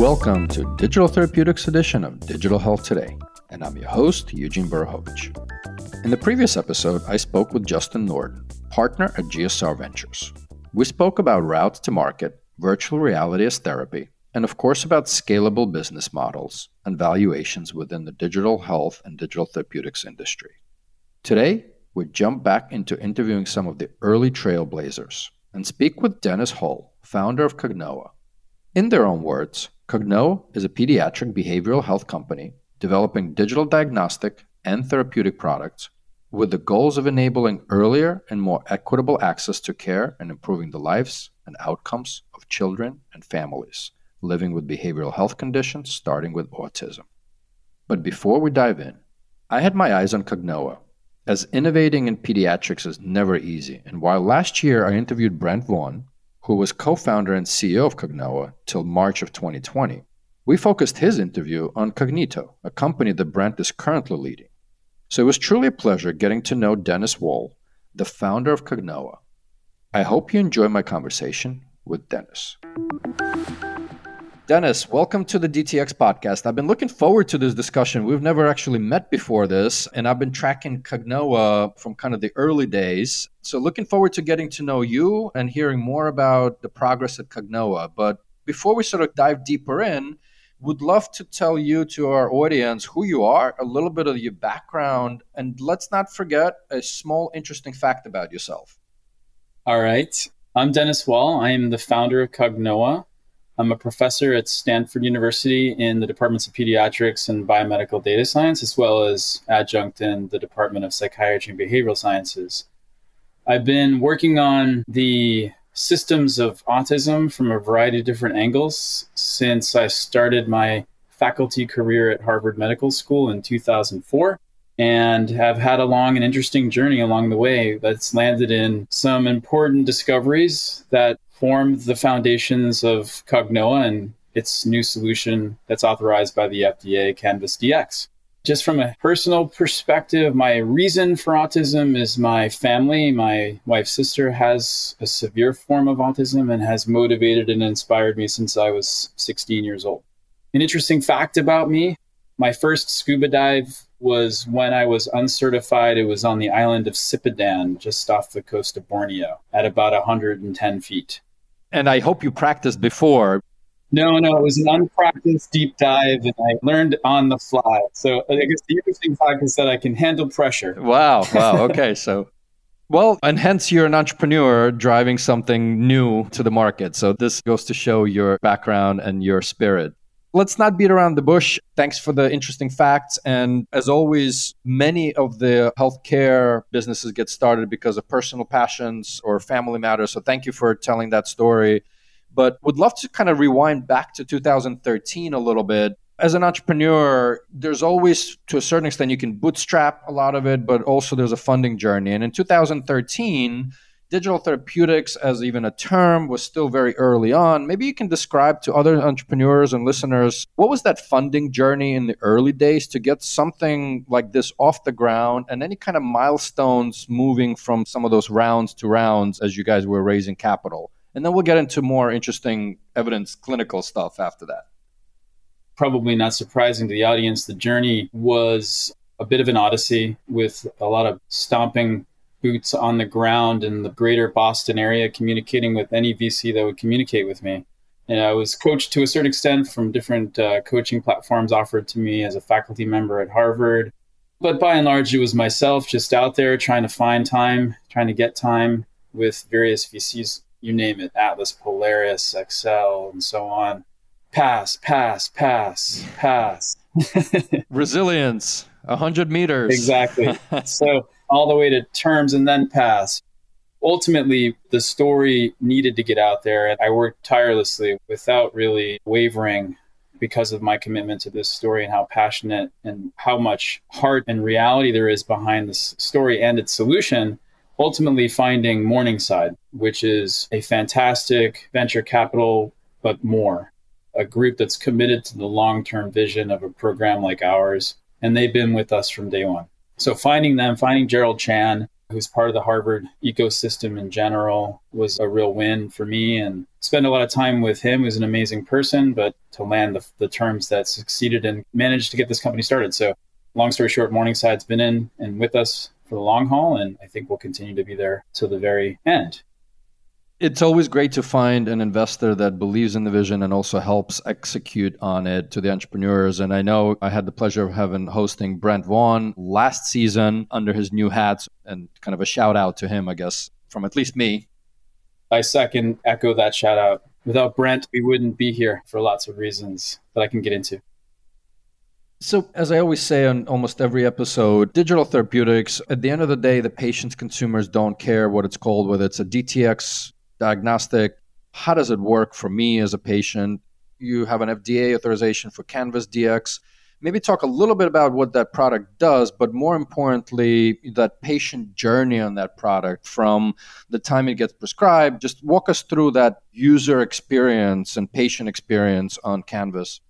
Welcome to Digital Therapeutics edition of Digital Health Today, and I'm your host, Eugene Borukhovich. In the previous episode, I spoke with Justin Norden, partner at GSR Ventures. We spoke about routes to market, virtual reality as therapy, and of course about scalable business models and valuations within the digital health and digital therapeutics industry. Today, we jump back into interviewing some of the early trailblazers and speak with Dennis Wall, founder of Cognoa. In their own words, Cognoa is a pediatric behavioral health company developing digital diagnostic and therapeutic products with the goals of enabling earlier and more equitable access to care and improving the lives and outcomes of children and families living with behavioral health conditions, starting with autism. But before we dive in, I had my eyes on Cognoa, as innovating in pediatrics is never easy. And while last year I interviewed Brent Vaughan, who was co founder and CEO of Cognoa till March of 2020, we focused his interview on Cognito, a company that Brent is currently leading. So it was truly a pleasure getting to know Dennis Wall, the founder of Cognoa. I hope you enjoy my conversation with Dennis. Dennis, welcome to the DTX podcast. I've been looking forward to this discussion. We've never actually met before this, and I've been tracking Cognoa from kind of the early days. So, looking forward to getting to know you and hearing more about the progress at Cognoa. But before we sort of dive deeper in, would love to tell you to our audience who you are, a little bit of your background, and let's not forget a small interesting fact about yourself. All right. I'm Dennis Wall. I am the founder of Cognoa. I'm a professor at Stanford University in the departments of pediatrics and biomedical data science, as well as adjunct in the Department of Psychiatry and Behavioral Sciences. I've been working on the systems of autism from a variety of different angles since I started my faculty career at Harvard Medical School in 2004 and have had a long and interesting journey along the way that's landed in some important discoveries that formed the foundations of Cognoa and its new solution that's authorized by the FDA, Canvas DX just from a personal perspective, my reason for autism is my family. My wife's sister has a severe form of autism and has motivated and inspired me since I was 16 years old. An interesting fact about me my first scuba dive was when I was uncertified. It was on the island of Sipadan, just off the coast of Borneo, at about 110 feet. And I hope you practiced before no, no, it was an unpracticed deep dive, and I learned on the fly. So I guess the interesting fact is that I can handle pressure. Wow, wow. Okay, so well, and hence you're an entrepreneur driving something new to the market. So this goes to show your background and your spirit. Let's not beat around the bush. Thanks for the interesting facts. And as always, many of the healthcare businesses get started because of personal passions or family matters. So thank you for telling that story but would love to kind of rewind back to 2013 a little bit. As an entrepreneur, there's always, to a certain extent, you can bootstrap a lot of it, but also there's a funding journey. And in 2013, digital therapeutics as even a term was still very early on. Maybe you can describe to other entrepreneurs and listeners what was that funding journey in the early days to get something like this off the ground and any kind of milestones moving from some of those rounds to rounds as you guys were raising capital. And then we'll get into more interesting evidence clinical stuff after that. Probably not surprising to the audience, the journey was a bit of an odyssey with a lot of stomping boots on the ground in the greater Boston area, communicating with any VC that would communicate with me. And I was coached to a certain extent from different uh, coaching platforms offered to me as a faculty member at Harvard. But by and large, it was myself just out there trying to find time, trying to get time with various VCs you name it Atlas, Polaris, Accel, and so on. Pass, pass, pass, pass. Resilience, 100 meters. Exactly. so all the way to terms and then pass. Ultimately, the story needed to get out there, and I worked tirelessly without really wavering because of my commitment to this story and how passionate and how much heart and reality there is behind this story and its solution ultimately finding Morningside, which is a fantastic venture capital, but more, a group that's committed to the long term vision of a program like ours. And they've been with us from day one. So finding them, finding Gerald Chan, who's part of the Harvard ecosystem in general, was a real win for me. And spend a lot of time with him, who's an amazing person, but to land the, the terms that succeeded and managed to get this company started. So, long story short, Morningside's been in and with us for the long haul, and I think we'll continue to be there till the very end it's always great to find an investor that believes in the vision and also helps execute on it to the entrepreneurs. And I know I had the pleasure of having hosting Brent Vaughan last season under his new hats, and kind of a shout out to him, I guess, from at least me. I second echo that shout out. Without Brent, we wouldn't be here for lots of reasons that I can get into. So, as I always say on almost every episode, digital therapeutics, at the end of the day, the patients, consumers don't care what it's called, whether it's a DTX diagnostic. How does it work for me as a patient? You have an FDA authorization for Canvas DX. Maybe talk a little bit about what that product does, but more importantly, that patient journey on that product from the time it gets prescribed. Just walk us through that user experience and patient experience on Canvas.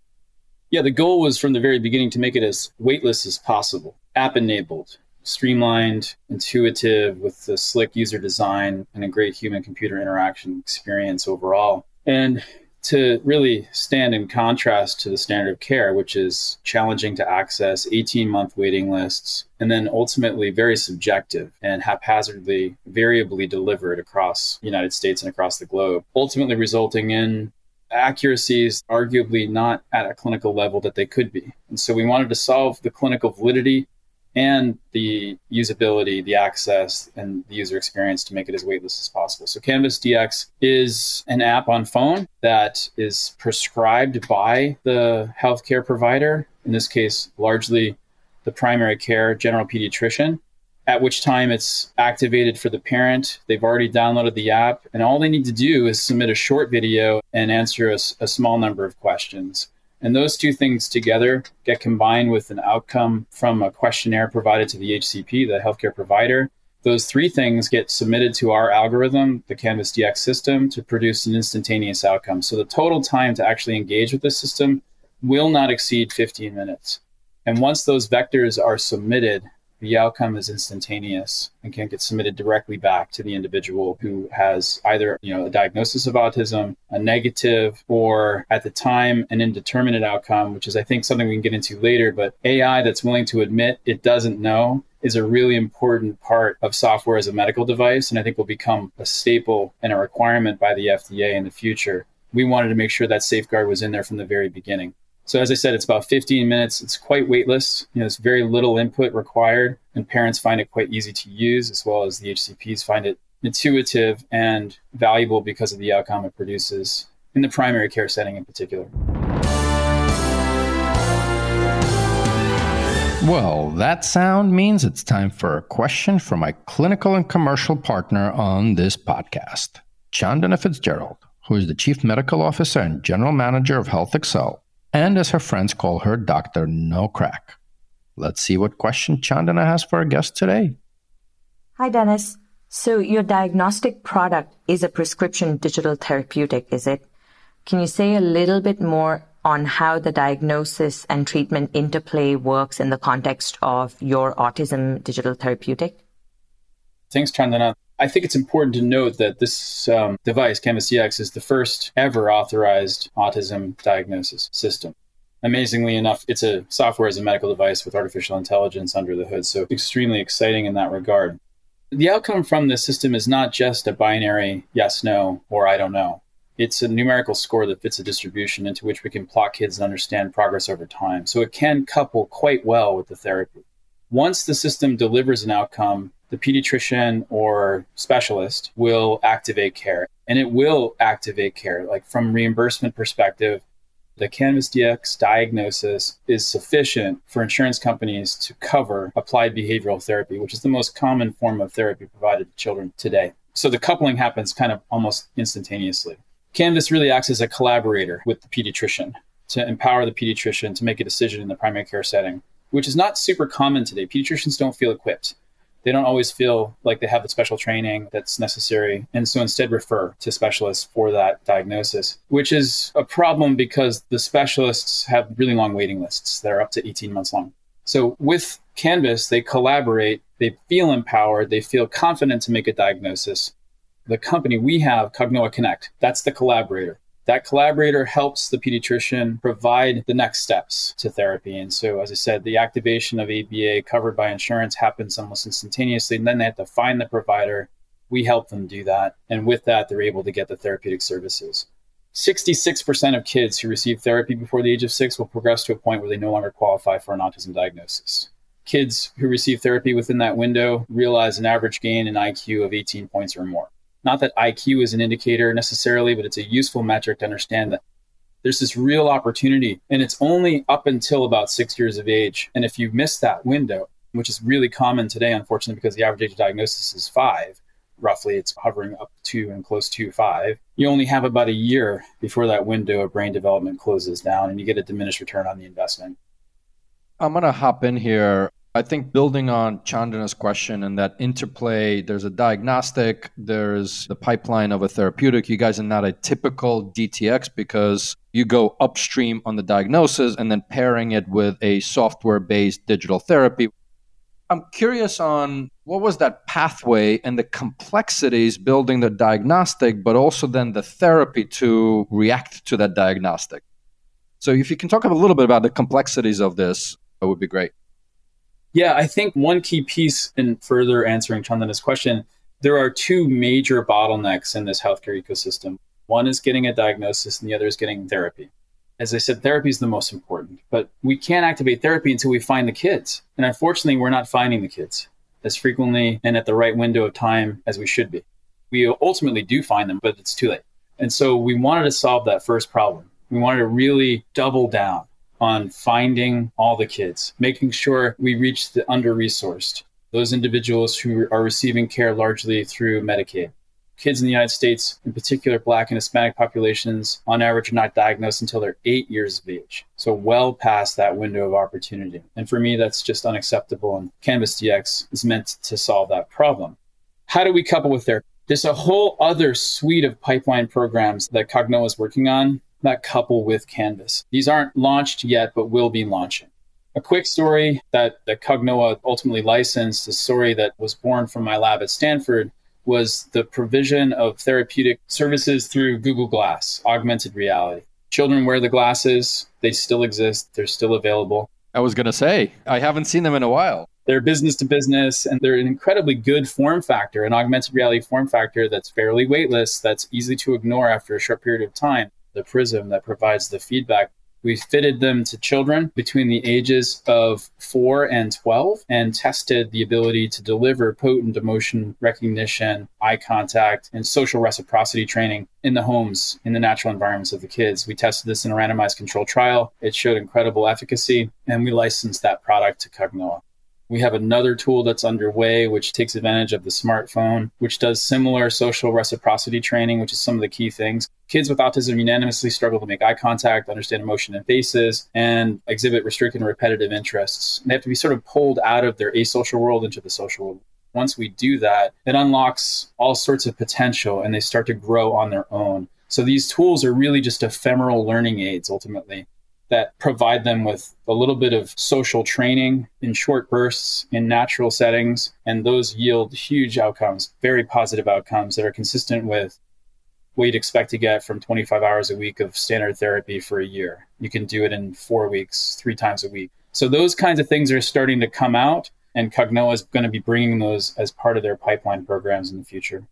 Yeah, the goal was from the very beginning to make it as weightless as possible, app enabled streamlined, intuitive with the slick user design and a great human computer interaction experience overall. And to really stand in contrast to the standard of care, which is challenging to access, 18 month waiting lists, and then ultimately very subjective and haphazardly, variably delivered across the United States and across the globe, ultimately resulting in accuracies arguably not at a clinical level that they could be. And so we wanted to solve the clinical validity and the usability, the access, and the user experience to make it as weightless as possible. So, Canvas DX is an app on phone that is prescribed by the healthcare provider, in this case, largely the primary care general pediatrician, at which time it's activated for the parent. They've already downloaded the app, and all they need to do is submit a short video and answer a, a small number of questions. And those two things together get combined with an outcome from a questionnaire provided to the HCP, the healthcare provider. Those three things get submitted to our algorithm, the Canvas DX system, to produce an instantaneous outcome. So the total time to actually engage with the system will not exceed 15 minutes. And once those vectors are submitted, the outcome is instantaneous and can get submitted directly back to the individual who has either you know a diagnosis of autism a negative or at the time an indeterminate outcome which is i think something we can get into later but ai that's willing to admit it doesn't know is a really important part of software as a medical device and i think will become a staple and a requirement by the fda in the future. We wanted to make sure that safeguard was in there from the very beginning so as I said, it's about 15 minutes. It's quite weightless. You know, there's very little input required, and parents find it quite easy to use, as well as the HCPs find it intuitive and valuable because of the outcome it produces in the primary care setting in particular. Well, that sound means it's time for a question from my clinical and commercial partner on this podcast, Chandana Fitzgerald, who is the Chief Medical Officer and General Manager of HealthXL and as her friends call her, Dr. No Crack. Let's see what question Chandana has for our guest today. Hi, Dennis. So, your diagnostic product is a prescription digital therapeutic, is it? Can you say a little bit more on how the diagnosis and treatment interplay works in the context of your autism digital therapeutic? Thanks, Chandana. I think it's important to note that this um, device, Canvas DX, is the first ever authorized autism diagnosis system. Amazingly enough, it's a software as a medical device with artificial intelligence under the hood, so extremely exciting in that regard. The outcome from this system is not just a binary yes, no, or I don't know. It's a numerical score that fits a distribution into which we can plot kids and understand progress over time. So it can couple quite well with the therapy. Once the system delivers an outcome, the pediatrician or specialist will activate care. And it will activate care. Like from reimbursement perspective the canvas dx diagnosis is sufficient for insurance companies to cover applied behavioral therapy which is the most common form of therapy provided to children today. So the coupling happens kind of almost instantaneously. Canvas really acts as a collaborator with the pediatrician to empower the pediatrician to make a decision in the primary care setting which is not super common today. Pediatricians don't feel equipped they don't always feel like they have the special training that's necessary. And so instead refer to specialists for that diagnosis, which is a problem because the specialists have really long waiting lists that are up to 18 months long. So with Canvas, they collaborate They feel empowered, they feel confident to make a diagnosis. The company we have, Cognoa Connect, that's the collaborator. That collaborator helps the pediatrician provide the next steps to therapy. And so, as I said, the activation of ABA covered by insurance happens almost instantaneously. And then they have to find the provider. We help them do that. And with that, they're able to get the therapeutic services. 66% of kids who receive therapy before the age of six will progress to a point where they no longer qualify for an autism diagnosis. Kids who receive therapy within that window realize an average gain in IQ of 18 points or more. Not that IQ is an indicator necessarily, but it's a useful metric to understand that there's this real opportunity and it's only up until about six years of age. And if you miss that window, which is really common today, unfortunately, because the average age of diagnosis is five, roughly it's hovering up to and close to five. You only have about a year before that window of brain development closes down and you get a diminished return on the investment. I'm going to hop in here. I think building on Chandana's question and that interplay, there's a diagnostic, there's the pipeline of a therapeutic. You guys are not a typical DTX because you go upstream on the diagnosis and then pairing it with a software based digital therapy. I'm curious on what was that pathway and the complexities building the diagnostic, but also then the therapy to react to that diagnostic. So, if you can talk a little bit about the complexities of this, that would be great. Yeah, I think one key piece in further answering Chandana's question, there are two major bottlenecks in this healthcare ecosystem. One is getting a diagnosis, and the other is getting therapy as I said, therapy is the most important, but we can't activate therapy until we find the kids. And unfortunately, we're not finding the kids as frequently and at the right window of time as we should be. We ultimately do find them, but it's too late. And so we wanted to solve that first problem. We wanted to really double down on finding all the kids, making sure we reach the under resourced, those individuals who are receiving care largely through Medicaid kids in the United States, in particular Black and Hispanic populations, on average are not diagnosed until they're eight years of age. So, well past that window of opportunity. And for me, that's just unacceptable. And Canvas DX is meant to solve that problem. How do we couple with there? There's a whole other suite of pipeline programs that Cognoa is working on that couple with Canvas. These aren't launched yet, but will be launching. A quick story that, that Cognoa ultimately licensed, a story that was born from my lab at Stanford, was the provision of therapeutic services through Google Glass, augmented reality. Children wear the glasses, they still exist, they're still available. I was going to say, I haven't seen them in a while. They're business to business and they're an incredibly good form factor, an augmented reality form factor that's fairly weightless, that's easy to ignore after a short period of time. The prism that provides the feedback we fitted them to children between the ages of 4 and 12 and tested the ability to deliver potent emotion recognition, eye contact, and social reciprocity training in the homes, in the natural environments of the kids. We tested this in a randomized control trial. It showed incredible efficacy, and we licensed that product to Cognoa. We have another tool that's underway, which takes advantage of the smartphone, which does similar social reciprocity training, which is some of the key things. Kids with autism unanimously struggle to make eye contact, understand emotion and faces, and exhibit restricted and repetitive interests. They have to be sort of pulled out of their asocial world into the social world. Once we do that, it unlocks all sorts of potential and they start to grow on their own. So these tools are really just ephemeral learning aids ultimately that provide them with a little bit of social training in short bursts in natural settings. And those yield huge outcomes, very positive outcomes that are consistent with what you'd expect to get from 25 hours a week of standard therapy for a year. You can do it in four weeks, three times a week. So those kinds of things are starting to come out, and Cognoa is going to be bringing those as part of their pipeline programs in the future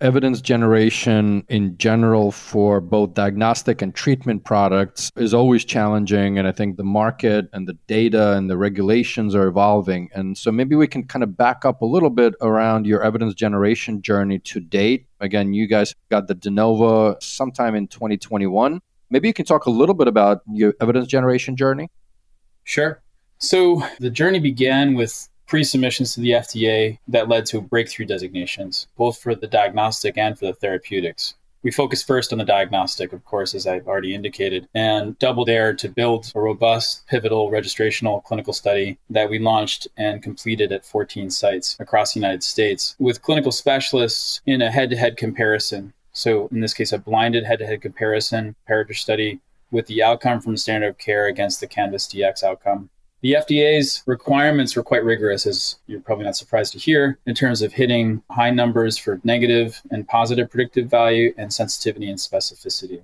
evidence generation in general for both diagnostic and treatment products is always challenging. And I think the market and the data and the regulations are evolving. And so maybe we can kind of back up a little bit around your evidence generation journey to date. Again, you guys got the de novo sometime in 2021. Maybe you can talk a little bit about your evidence generation journey. Sure. So the journey began with pre submissions to the FDA that led to breakthrough designations, both for the diagnostic and for the therapeutics. We focused first on the diagnostic, of course, as I've already indicated, and doubled there to build a robust, pivotal, registrational clinical study that we launched and completed at 14 sites across the United States with clinical specialists in a head to head comparison. So, in this case, a blinded head to head comparison, comparator study with the outcome from standard of care against the Canvas DX outcome. The FDA's requirements were quite rigorous, as you're probably not surprised to hear, in terms of hitting high numbers for negative and positive predictive value and sensitivity and specificity.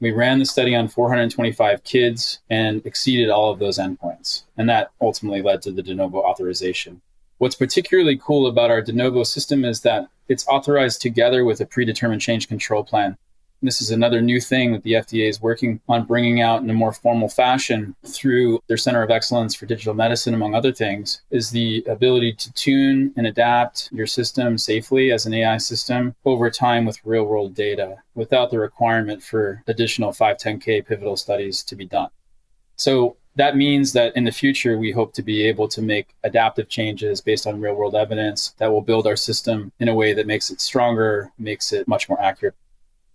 We ran the study on 425 kids and exceeded all of those endpoints. And that ultimately led to the de novo authorization. What's particularly cool about our de novo system is that it's authorized together with a predetermined change control plan. This is another new thing that the FDA is working on bringing out in a more formal fashion through their Center of Excellence for Digital Medicine, among other things, is the ability to tune and adapt your system safely as an AI system over time with real world data without the requirement for additional 510K pivotal studies to be done. So that means that in the future, we hope to be able to make adaptive changes based on real world evidence that will build our system in a way that makes it stronger, makes it much more accurate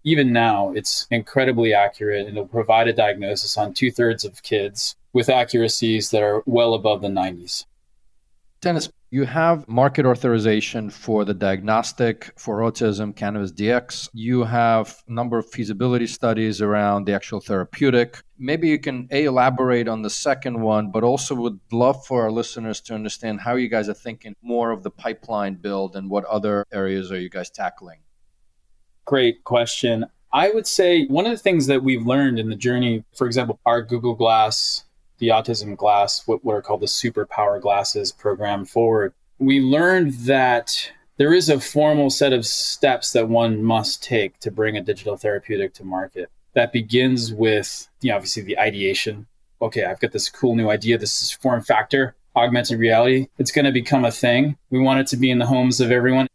even now, it's incredibly accurate and it'll provide a diagnosis on two thirds of kids with accuracies that are well above the 90s. Dennis, you have market authorization for the diagnostic for autism, Canvas DX. You have a number of feasibility studies around the actual therapeutic. Maybe you can a, elaborate on the second one, but also would love for our listeners to understand how you guys are thinking more of the pipeline build and what other areas are you guys tackling. Great question. I would say one of the things that we've learned in the journey, for example, our Google Glass, the Autism Glass, what, what are called the Superpower Glasses program forward, we learned that there is a formal set of steps that one must take to bring a digital therapeutic to market. That begins with, you know, obviously the ideation. Okay, I've got this cool new idea. This is form factor, augmented reality. It's going to become a thing. We want it to be in the homes of everyone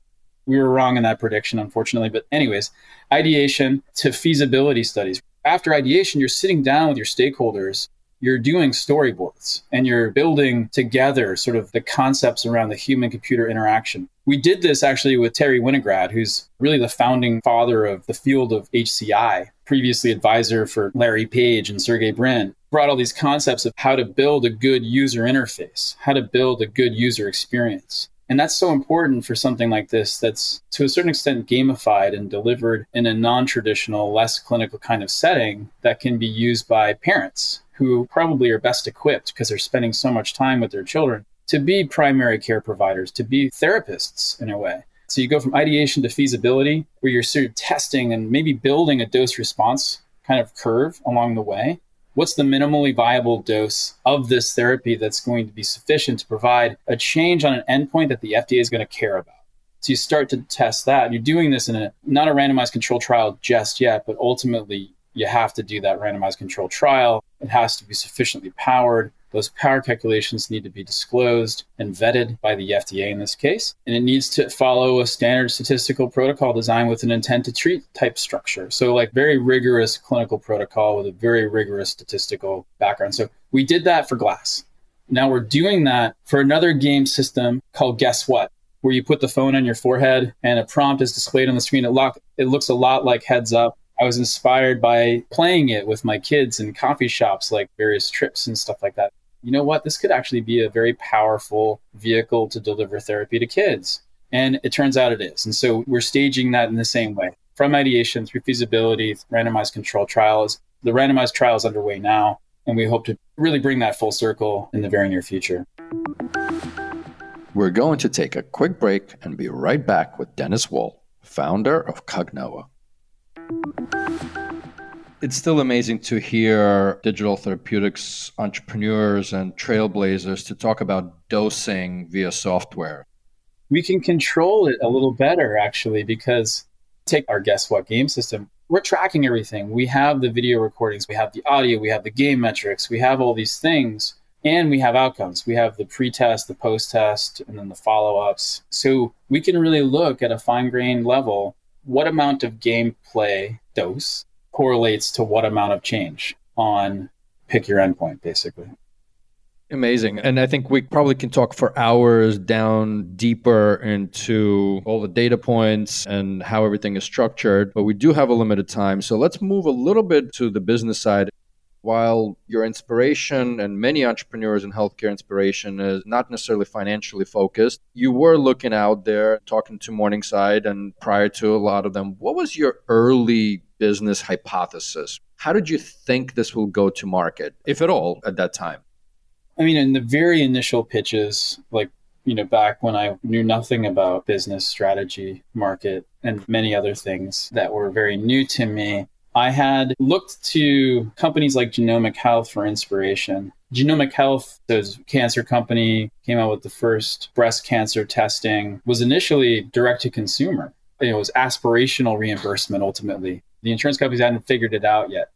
we were wrong in that prediction, unfortunately. But, anyways, ideation to feasibility studies. After ideation, you're sitting down with your stakeholders, you're doing storyboards, and you're building together sort of the concepts around the human computer interaction. We did this actually with Terry Winograd, who's really the founding father of the field of HCI, previously advisor for Larry Page and Sergey Brin. Brought all these concepts of how to build a good user interface, how to build a good user experience. And that's so important for something like this that's to a certain extent gamified and delivered in a non traditional, less clinical kind of setting that can be used by parents who probably are best equipped because they're spending so much time with their children to be primary care providers, to be therapists in a way. So you go from ideation to feasibility, where you're sort of testing and maybe building a dose response kind of curve along the way what's the minimally viable dose of this therapy that's going to be sufficient to provide a change on an endpoint that the FDA is going to care about. So you start to test that. You're doing this in a not a randomized control trial just yet, but ultimately you have to do that randomized control trial. It has to be sufficiently powered. Those power calculations need to be disclosed and vetted by the FDA in this case. And it needs to follow a standard statistical protocol designed with an intent to treat type structure. So, like, very rigorous clinical protocol with a very rigorous statistical background. So, we did that for glass. Now we're doing that for another game system called Guess What, where you put the phone on your forehead and a prompt is displayed on the screen. It, lock, it looks a lot like Heads Up I was inspired by playing it with my kids in coffee shops, like various trips and stuff like that you know what, this could actually be a very powerful vehicle to deliver therapy to kids. And it turns out it is. And so we're staging that in the same way from ideation through feasibility, randomized control trials. The randomized trial is underway now, and we hope to really bring that full circle in the very near future. We're going to take a quick break and be right back with Dennis Wall, founder of Cognoa it's still amazing to hear digital therapeutics entrepreneurs and trailblazers to talk about dosing via software. We can control it a little better actually because take our guess what game system. We're tracking everything. We have the video recordings, we have the audio, we have the game metrics, we have all these things and we have outcomes. We have the pre-test, the post-test, and then the follow-ups. So we can really look at a fine-grained level what amount of gameplay dose correlates to what amount of change on pick your endpoint, basically. Amazing. And I think we probably can talk for hours down deeper into all the data points and how everything is structured, but we do have a limited time. So let's move a little bit to the business side. While your inspiration and many entrepreneurs in healthcare inspiration is not necessarily financially focused, you were looking out there talking to Morningside and prior to a lot of them. What was your early business hypothesis. How did you think this will go to market, if at all, at that time? I mean, in the very initial pitches, like, you know, back when I knew nothing about business strategy, market, and many other things that were very new to me, I had looked to companies like Genomic Health for inspiration. Genomic Health, the cancer company, came out with the first breast cancer testing, was initially direct to consumer. It was aspirational reimbursement ultimately. The insurance companies hadn't figured it out yet.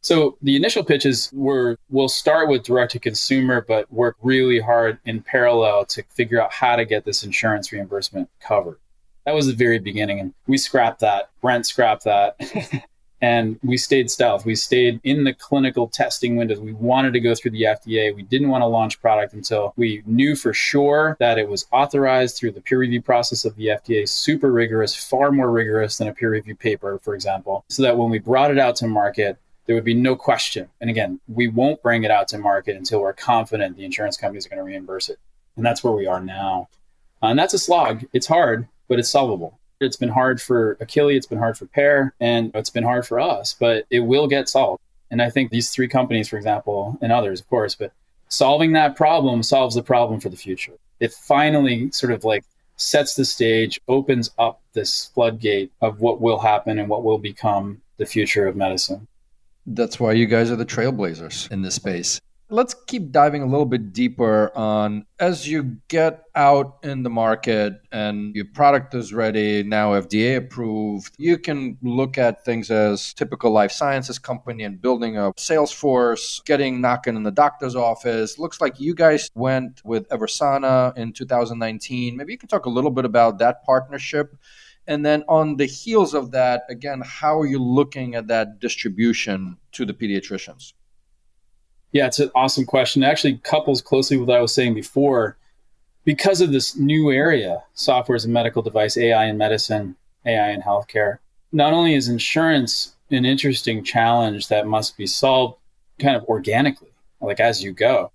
So the initial pitches were we'll start with direct to consumer, but work really hard in parallel to figure out how to get this insurance reimbursement covered. That was the very beginning. And we scrapped that. Brent scrapped that. and we stayed stealth. We stayed in the clinical testing windows. We wanted to go through the FDA. We didn't want to launch product until we knew for sure that it was authorized through the peer review process of the FDA, super rigorous, far more rigorous than a peer review paper, for example, so that when we brought it out to market, there would be no question. And again, we won't bring it out to market until we're confident the insurance companies are going to reimburse it. And that's where we are now. Uh, and that's a slog. It's hard, but it's solvable. It's been hard for Akili, it's been hard for Pear, and it's been hard for us, but it will get solved. And I think these three companies, for example, and others, of course, but solving that problem solves the problem for the future. It finally sort of like sets the stage, opens up this floodgate of what will happen and what will become the future of medicine. That's why you guys are the trailblazers in this space. Let's keep diving a little bit deeper on as you get out in the market and your product is ready, now FDA approved, you can look at things as typical life sciences company and building a sales force, getting knocking in the doctor's office. Looks like you guys went with Eversana in 2019. Maybe you can talk a little bit about that partnership and then on the heels of that, again, how are you looking at that distribution to the pediatricians? Yeah, it's an awesome question. It actually couples closely with what I was saying before. Because of this new area, software as a medical device, AI in medicine, AI in healthcare, not only is insurance an interesting challenge that must be solved kind of organically, like as you go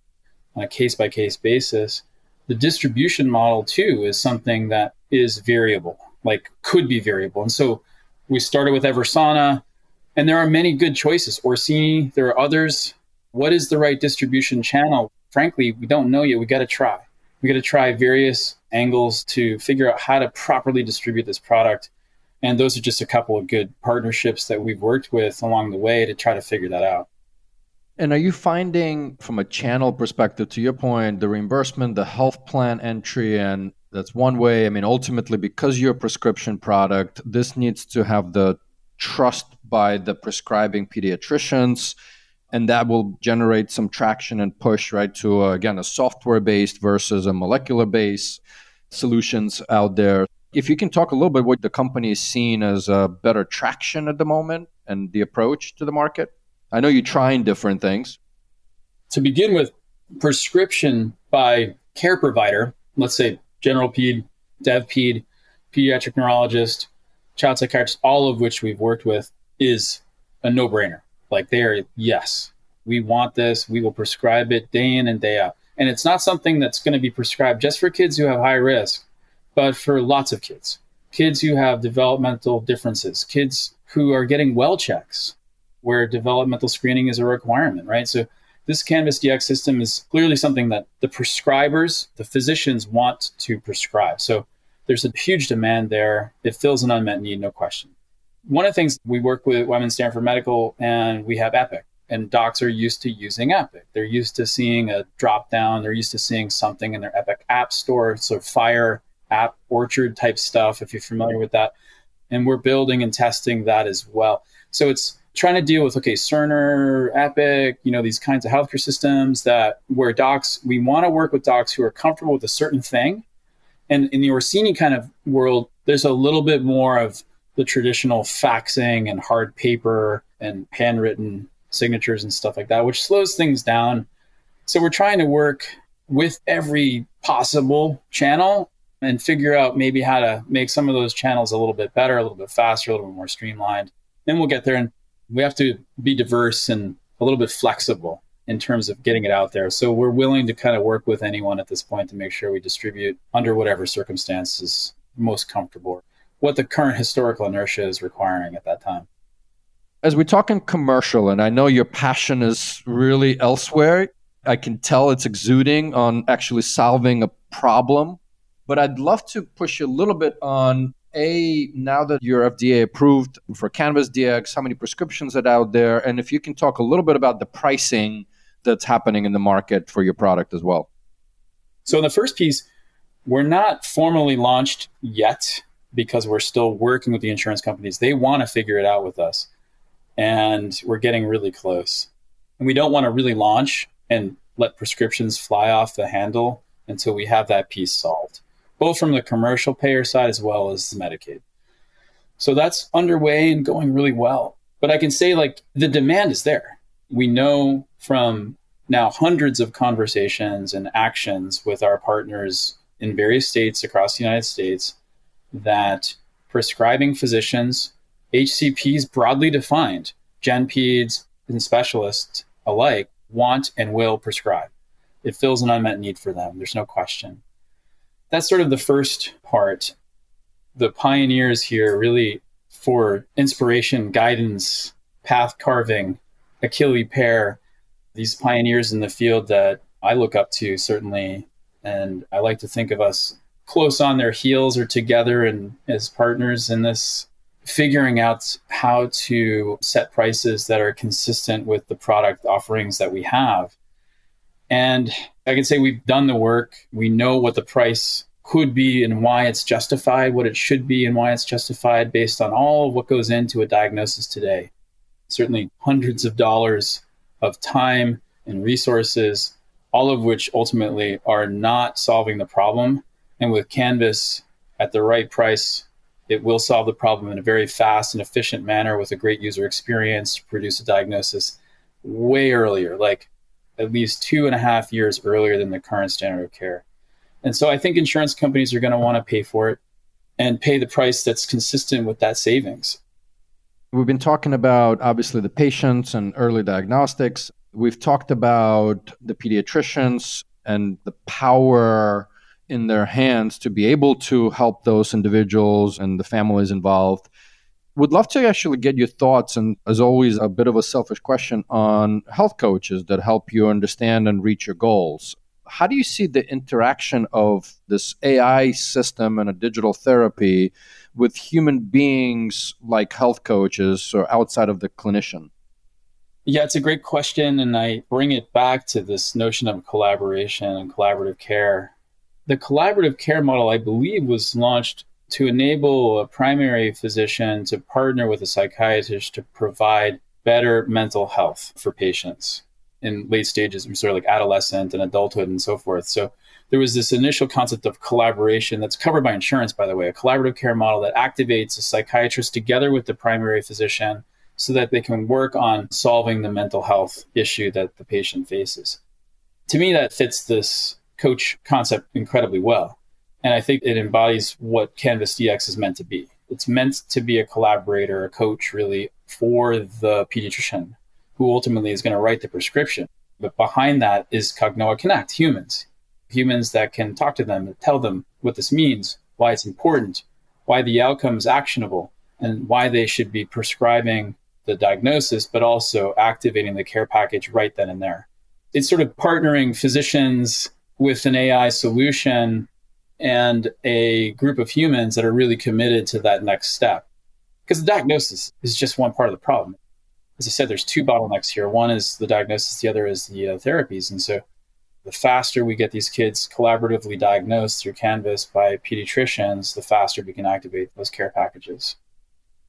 on a case by case basis, the distribution model too is something that is variable like could be variable. And so we started with Eversana, and there are many good choices. Orsini, there are others. What is the right distribution channel? Frankly, we don't know yet. We got to try. We got to try various angles to figure out how to properly distribute this product. And those are just a couple of good partnerships that we've worked with along the way to try to figure that out. And are you finding, from a channel perspective, to your point, the reimbursement, the health plan entry, and that's one way. I mean, ultimately, because you're a prescription product, this needs to have the trust by the prescribing pediatricians, and that will generate some traction and push right to uh, again a software-based versus a molecular-based solutions out there. If you can talk a little bit what the company is seeing as a better traction at the moment and the approach to the market. I know you're trying different things. To begin with, prescription by care provider, let's say general ped, dev ped, pediatric neurologist, child psychiatrist, all of which we've worked with, is a no brainer. Like they are, yes, we want this. We will prescribe it day in and day out. And it's not something that's going to be prescribed just for kids who have high risk, but for lots of kids. Kids who have developmental differences, kids who are getting well checks where developmental screening is a requirement, right? So this Canvas DX system is clearly something that the prescribers, the physicians want to prescribe. So there's a huge demand there. It fills an unmet need, no question. One of the things we work with Weimans Stanford Medical and we have Epic, and docs are used to using Epic. They're used to seeing a drop down, they're used to seeing something in their Epic app store, so FHIR app orchard type stuff, if you're familiar with that. And we're building and testing that as well. So it's trying to deal with okay cerner epic you know these kinds of healthcare systems that where docs we want to work with docs who are comfortable with a certain thing and in the orsini kind of world there's a little bit more of the traditional faxing and hard paper and handwritten signatures and stuff like that which slows things down. So we're trying to work with every possible channel and figure out maybe how to make some of those channels a little bit better a little bit faster a little bit more streamlined. Then we'll get there and we have to be diverse and a little bit flexible in terms of getting it out there. So we're willing to kind of work with anyone at this point to make sure we distribute under whatever circumstances most comfortable, what the current historical inertia is requiring at that time. As we talk in commercial, and I know your passion is really elsewhere, I can tell it's exuding on actually solving a problem. But I'd love to push you a little bit on a now that you're FDA approved for Canvas DX, how many prescriptions are out there, and if you can talk a little bit about the pricing that's happening in the market for your product as well. So in the first piece, we're not formally launched yet because we're still working with the insurance companies. They want to figure it out with us, and we're getting really close. And we don't want to really launch and let prescriptions fly off the handle until we have that piece solved both from the commercial payer side as well as the Medicaid. So that's underway and going really well. But I can say, like, the demand is there. We know from now hundreds of conversations and actions with our partners in various states across the United States that prescribing physicians, HCPs broadly defined, gen peds and specialists alike want and will prescribe. It fills an unmet need for them. There's no question that's sort of the first part. The pioneers here really for inspiration, guidance, path carving, Akili Pear, these pioneers in the field that I look up to certainly. And I like to think of us close on their heels or together and as partners in this figuring out how to set prices that are consistent with the product offerings that we have. And I can say we've done the work. We know what the price could be and why it's justified, what it should be and why it's justified based on all of what goes into a diagnosis today. Certainly hundreds of dollars of time and resources, all of which ultimately are not solving the problem. And with Canvas at the right price, it will solve the problem in a very fast and efficient manner with a great user experience produce a diagnosis way earlier, like at least two and a half years earlier than the current standard of care. And so I think insurance companies are going to want to pay for it and pay the price that's consistent with that savings. We've been talking about obviously the patients and early diagnostics. We've talked about the pediatricians and the power in their hands to be able to help those individuals and the families involved. Would love to actually get your thoughts, and as always, a bit of a selfish question on health coaches that help you understand and reach your goals. How do you see the interaction of this AI system and a digital therapy with human beings like health coaches or outside of the clinician? Yeah, it's a great question. And I bring it back to this notion of collaboration and collaborative care. The collaborative care model, I believe, was launched to enable a primary physician to partner with a psychiatrist to provide better mental health for patients in late stages, sort of like adolescent and adulthood and so forth. So there was this initial concept of collaboration that's covered by insurance, by the way, a collaborative care model that activates a psychiatrist together with the primary physician so that they can work on solving the mental health issue that the patient faces. To me, that fits this coach concept incredibly well. And I think it embodies what Canvas DX is meant to be. It's meant to be a collaborator, a coach really for the pediatrician who ultimately is going to write the prescription. But behind that is Cognoa Connect, humans, humans that can talk to them and tell them what this means, why it's important, why the outcome is actionable, and why they should be prescribing the diagnosis, but also activating the care package right then and there. It's sort of partnering physicians with an AI solution and a group of humans that are really committed to that next step. Because the diagnosis is just one part of the problem as I said, there's two bottlenecks here. One is the diagnosis, the other is the uh, therapies. And so the faster we get these kids collaboratively diagnosed through Canvas by pediatricians, the faster we can activate those care packages.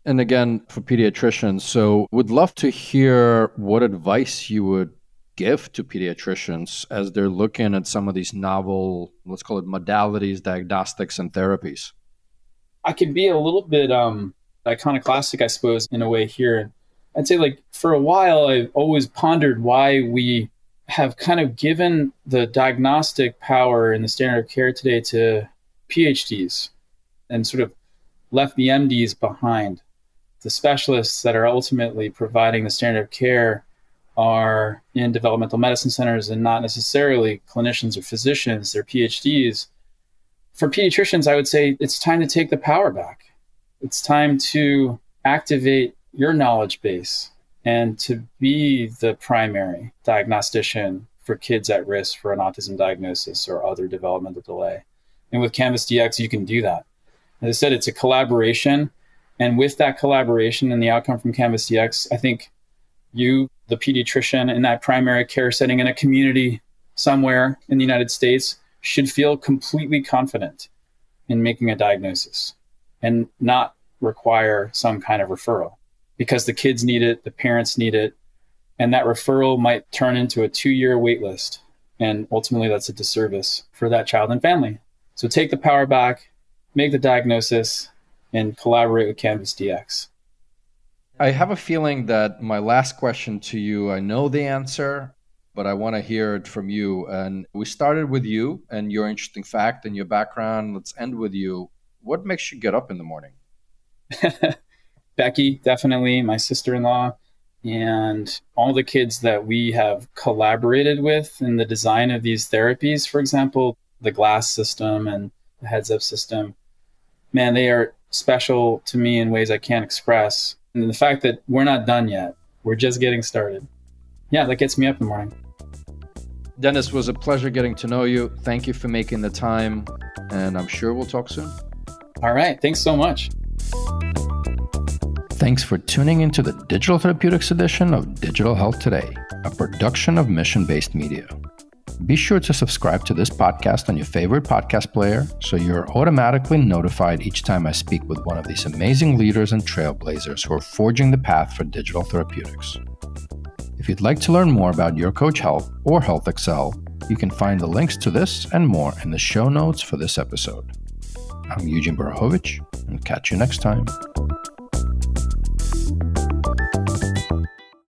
And again, for pediatricians, so would love to hear what advice you would give to pediatricians as they're looking at some of these novel, let's call it modalities, diagnostics, and therapies. I could be a little bit um, iconoclastic, I suppose, in a way here I'd say like for a while I've always pondered why we have kind of given the diagnostic power in the standard of care today to PhDs and sort of left the MDs behind. The specialists that are ultimately providing the standard of care are in developmental medicine centers and not necessarily clinicians or physicians, they're PhDs. For pediatricians, I would say it's time to take the power back. It's time to activate your knowledge base and to be the primary diagnostician for kids at risk for an autism diagnosis or other developmental delay. And with Canvas DX, you can do that. As I said, it's a collaboration. And with that collaboration and the outcome from Canvas DX, I think you, the pediatrician in that primary care setting in a community somewhere in the United States, should feel completely confident in making a diagnosis and not require some kind of referral because the kids need it, the parents need it, and that referral might turn into a two year wait list. And ultimately, that's a disservice for that child and family. So take the power back, make the diagnosis, and collaborate with Canvas DX. I have a feeling that my last question to you, I know the answer, but I want to hear it from you. And we started with you and your interesting fact and your background. Let's end with you. What makes you get up in the morning? Becky, definitely, my sister in law, and all the kids that we have collaborated with in the design of these therapies, for example, the glass system and the heads up system, man, they are special to me in ways I can't express. And the fact that we're not done yet, we're just getting started. Yeah, that gets me up in the morning. Dennis, was a pleasure getting to know you. Thank you for making the time, and I'm sure we'll talk soon. All right. Thanks so much. Thanks for tuning into the Digital Therapeutics edition of Digital Health Today, a production of Mission Based Media. Be sure to subscribe to this podcast on your favorite podcast player so you're automatically notified each time I speak with one of these amazing leaders and trailblazers who are forging the path for digital therapeutics. If you'd like to learn more about Your Coach Health or HealthXL, you can find the links to this and more in the show notes for this episode. I'm Eugene Borukhovich, and catch you next time.